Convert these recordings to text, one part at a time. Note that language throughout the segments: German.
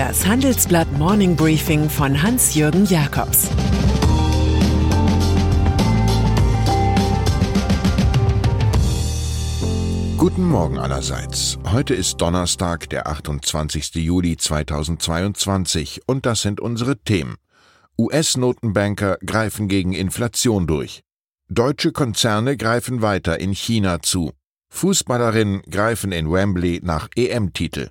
Das Handelsblatt Morning Briefing von Hans-Jürgen Jakobs Guten Morgen allerseits. Heute ist Donnerstag, der 28. Juli 2022 und das sind unsere Themen. US-Notenbanker greifen gegen Inflation durch. Deutsche Konzerne greifen weiter in China zu. Fußballerinnen greifen in Wembley nach EM-Titel.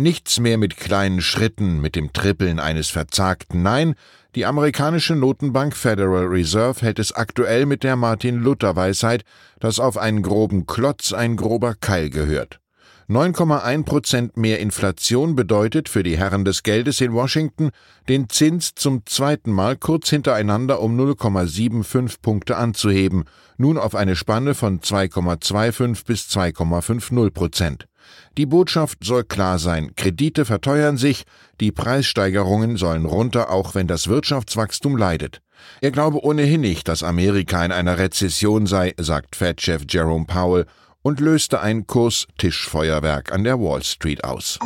Nichts mehr mit kleinen Schritten, mit dem Trippeln eines Verzagten. Nein, die amerikanische Notenbank Federal Reserve hält es aktuell mit der Martin-Luther-Weisheit, dass auf einen groben Klotz ein grober Keil gehört. 9,1 Prozent mehr Inflation bedeutet für die Herren des Geldes in Washington, den Zins zum zweiten Mal kurz hintereinander um 0,75 Punkte anzuheben, nun auf eine Spanne von 2,25 bis 2,50 Prozent. Die Botschaft soll klar sein, Kredite verteuern sich, die Preissteigerungen sollen runter, auch wenn das Wirtschaftswachstum leidet. Er glaube ohnehin nicht, dass Amerika in einer Rezession sei, sagt Fed-Chef Jerome Powell und löste ein Kurs-Tischfeuerwerk an der Wall Street aus.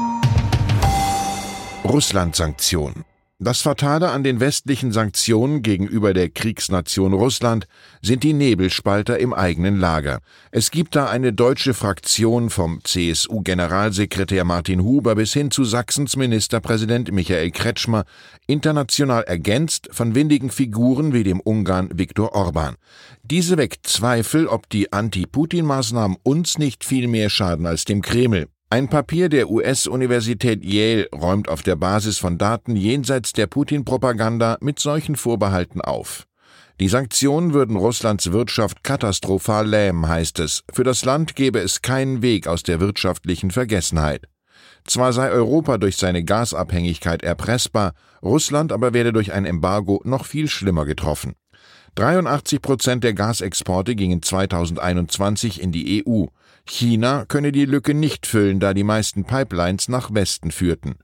Russland-Sanktionen. Das Fatale an den westlichen Sanktionen gegenüber der Kriegsnation Russland sind die Nebelspalter im eigenen Lager. Es gibt da eine deutsche Fraktion vom CSU-Generalsekretär Martin Huber bis hin zu Sachsens Ministerpräsident Michael Kretschmer, international ergänzt von windigen Figuren wie dem Ungarn Viktor Orban. Diese weckt Zweifel, ob die Anti-Putin-Maßnahmen uns nicht viel mehr schaden als dem Kreml. Ein Papier der US-Universität Yale räumt auf der Basis von Daten jenseits der Putin-Propaganda mit solchen Vorbehalten auf. Die Sanktionen würden Russlands Wirtschaft katastrophal lähmen, heißt es. Für das Land gäbe es keinen Weg aus der wirtschaftlichen Vergessenheit. Zwar sei Europa durch seine Gasabhängigkeit erpressbar, Russland aber werde durch ein Embargo noch viel schlimmer getroffen. 83 Prozent der Gasexporte gingen 2021 in die EU. China könne die Lücke nicht füllen, da die meisten Pipelines nach Westen führten.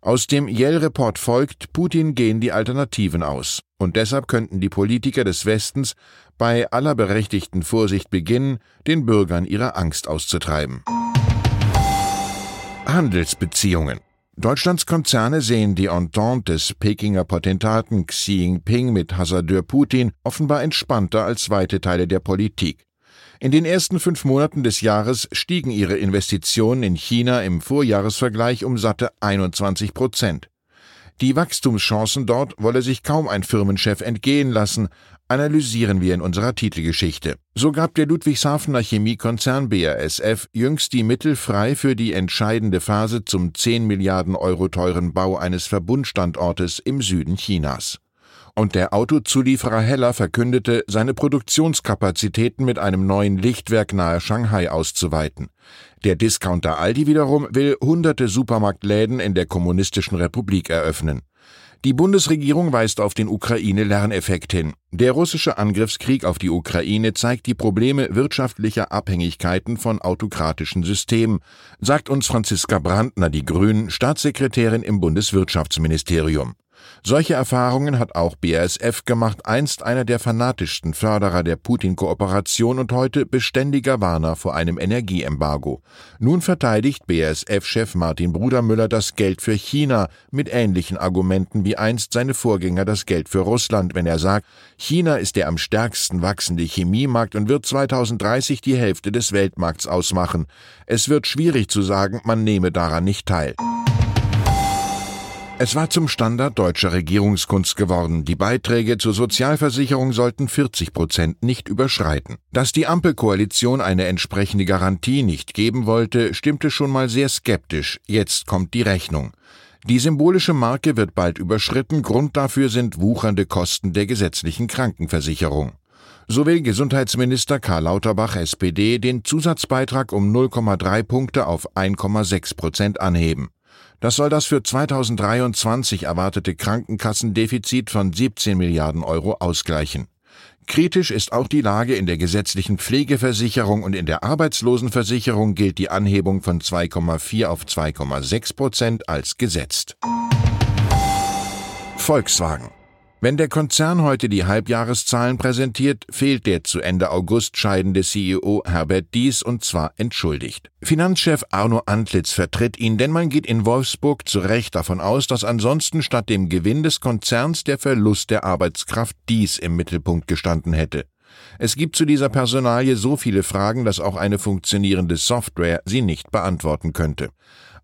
Aus dem Yale-Report folgt, Putin gehen die Alternativen aus. Und deshalb könnten die Politiker des Westens bei aller berechtigten Vorsicht beginnen, den Bürgern ihre Angst auszutreiben. Handelsbeziehungen Deutschlands Konzerne sehen die Entente des Pekinger Potentaten Xi Jinping mit Hasardeur Putin offenbar entspannter als weite Teile der Politik. In den ersten fünf Monaten des Jahres stiegen ihre Investitionen in China im Vorjahresvergleich um satte 21 Prozent. Die Wachstumschancen dort wolle sich kaum ein Firmenchef entgehen lassen, analysieren wir in unserer Titelgeschichte. So gab der Ludwigshafener Chemiekonzern BASF jüngst die Mittel frei für die entscheidende Phase zum 10 Milliarden Euro teuren Bau eines Verbundstandortes im Süden Chinas und der Autozulieferer Heller verkündete, seine Produktionskapazitäten mit einem neuen Lichtwerk nahe Shanghai auszuweiten. Der Discounter Aldi wiederum will hunderte Supermarktläden in der kommunistischen Republik eröffnen. Die Bundesregierung weist auf den Ukraine-Lerneffekt hin. Der russische Angriffskrieg auf die Ukraine zeigt die Probleme wirtschaftlicher Abhängigkeiten von autokratischen Systemen, sagt uns Franziska Brandner, die Grünen, Staatssekretärin im Bundeswirtschaftsministerium. Solche Erfahrungen hat auch BASF gemacht, einst einer der fanatischsten Förderer der Putin-Kooperation und heute beständiger Warner vor einem Energieembargo. Nun verteidigt BASF-Chef Martin Brudermüller das Geld für China mit ähnlichen Argumenten wie einst seine Vorgänger das Geld für Russland, wenn er sagt, China ist der am stärksten wachsende Chemiemarkt und wird 2030 die Hälfte des Weltmarkts ausmachen. Es wird schwierig zu sagen, man nehme daran nicht teil. Es war zum Standard deutscher Regierungskunst geworden. Die Beiträge zur Sozialversicherung sollten 40 Prozent nicht überschreiten. Dass die Ampelkoalition eine entsprechende Garantie nicht geben wollte, stimmte schon mal sehr skeptisch. Jetzt kommt die Rechnung. Die symbolische Marke wird bald überschritten. Grund dafür sind wuchernde Kosten der gesetzlichen Krankenversicherung. So will Gesundheitsminister Karl Lauterbach SPD den Zusatzbeitrag um 0,3 Punkte auf 1,6 Prozent anheben. Das soll das für 2023 erwartete Krankenkassendefizit von 17 Milliarden Euro ausgleichen. Kritisch ist auch die Lage in der gesetzlichen Pflegeversicherung und in der Arbeitslosenversicherung gilt die Anhebung von 2,4 auf 2,6 Prozent als gesetzt. Volkswagen wenn der Konzern heute die Halbjahreszahlen präsentiert, fehlt der zu Ende August scheidende CEO Herbert Dies und zwar entschuldigt. Finanzchef Arno Antlitz vertritt ihn, denn man geht in Wolfsburg zu Recht davon aus, dass ansonsten statt dem Gewinn des Konzerns der Verlust der Arbeitskraft Dies im Mittelpunkt gestanden hätte. Es gibt zu dieser Personalie so viele Fragen, dass auch eine funktionierende Software sie nicht beantworten könnte.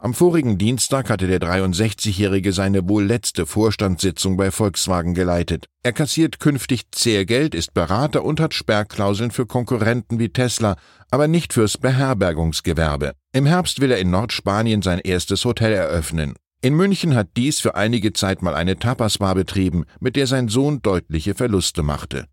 Am vorigen Dienstag hatte der 63-Jährige seine wohl letzte Vorstandssitzung bei Volkswagen geleitet. Er kassiert künftig Zehrgeld, ist Berater und hat Sperrklauseln für Konkurrenten wie Tesla, aber nicht fürs Beherbergungsgewerbe. Im Herbst will er in Nordspanien sein erstes Hotel eröffnen. In München hat dies für einige Zeit mal eine Tapasbar betrieben, mit der sein Sohn deutliche Verluste machte.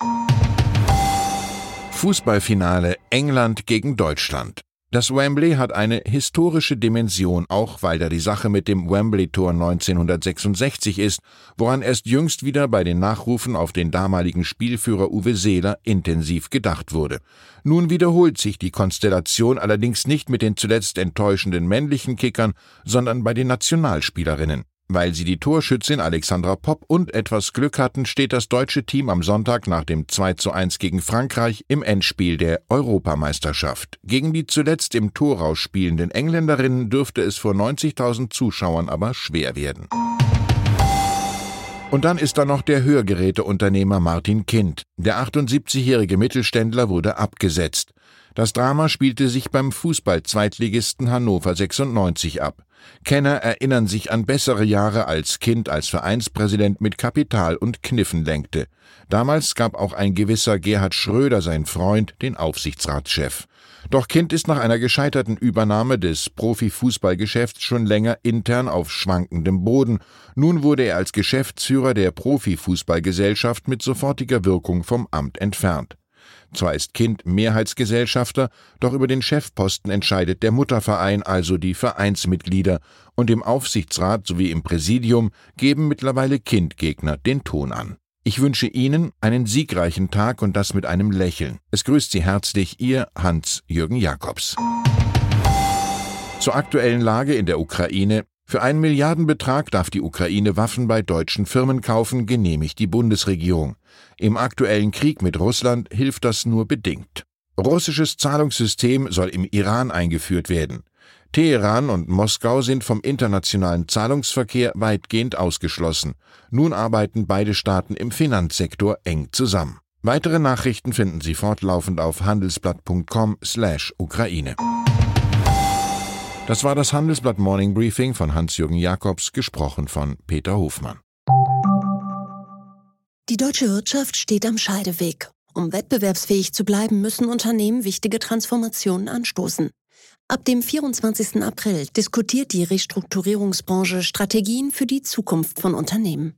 Fußballfinale England gegen Deutschland. Das Wembley hat eine historische Dimension, auch weil da die Sache mit dem Wembley-Tor 1966 ist, woran erst jüngst wieder bei den Nachrufen auf den damaligen Spielführer Uwe Seeler intensiv gedacht wurde. Nun wiederholt sich die Konstellation allerdings nicht mit den zuletzt enttäuschenden männlichen Kickern, sondern bei den Nationalspielerinnen. Weil sie die Torschützin Alexandra Popp und etwas Glück hatten, steht das deutsche Team am Sonntag nach dem 2 zu 1 gegen Frankreich im Endspiel der Europameisterschaft. Gegen die zuletzt im Torrausch spielenden Engländerinnen dürfte es vor 90.000 Zuschauern aber schwer werden. Und dann ist da noch der Hörgeräteunternehmer Martin Kind. Der 78-jährige Mittelständler wurde abgesetzt. Das Drama spielte sich beim Fußball-Zweitligisten Hannover 96 ab. Kenner erinnern sich an bessere Jahre als Kind als Vereinspräsident mit Kapital und Kniffen lenkte. Damals gab auch ein gewisser Gerhard Schröder, sein Freund, den Aufsichtsratschef. Doch Kind ist nach einer gescheiterten Übernahme des Profifußballgeschäfts schon länger intern auf schwankendem Boden. Nun wurde er als Geschäftsführer der Profifußballgesellschaft mit sofortiger Wirkung vom Amt entfernt. Zwar ist Kind Mehrheitsgesellschafter, doch über den Chefposten entscheidet der Mutterverein, also die Vereinsmitglieder, und im Aufsichtsrat sowie im Präsidium geben mittlerweile Kindgegner den Ton an. Ich wünsche Ihnen einen siegreichen Tag und das mit einem Lächeln. Es grüßt Sie herzlich Ihr Hans-Jürgen Jakobs. Zur aktuellen Lage in der Ukraine für einen Milliardenbetrag darf die Ukraine Waffen bei deutschen Firmen kaufen, genehmigt die Bundesregierung. Im aktuellen Krieg mit Russland hilft das nur bedingt. Russisches Zahlungssystem soll im Iran eingeführt werden. Teheran und Moskau sind vom internationalen Zahlungsverkehr weitgehend ausgeschlossen. Nun arbeiten beide Staaten im Finanzsektor eng zusammen. Weitere Nachrichten finden Sie fortlaufend auf handelsblatt.com/Ukraine. Das war das Handelsblatt Morning Briefing von Hans-Jürgen Jakobs, gesprochen von Peter Hofmann. Die deutsche Wirtschaft steht am Scheideweg. Um wettbewerbsfähig zu bleiben, müssen Unternehmen wichtige Transformationen anstoßen. Ab dem 24. April diskutiert die Restrukturierungsbranche Strategien für die Zukunft von Unternehmen.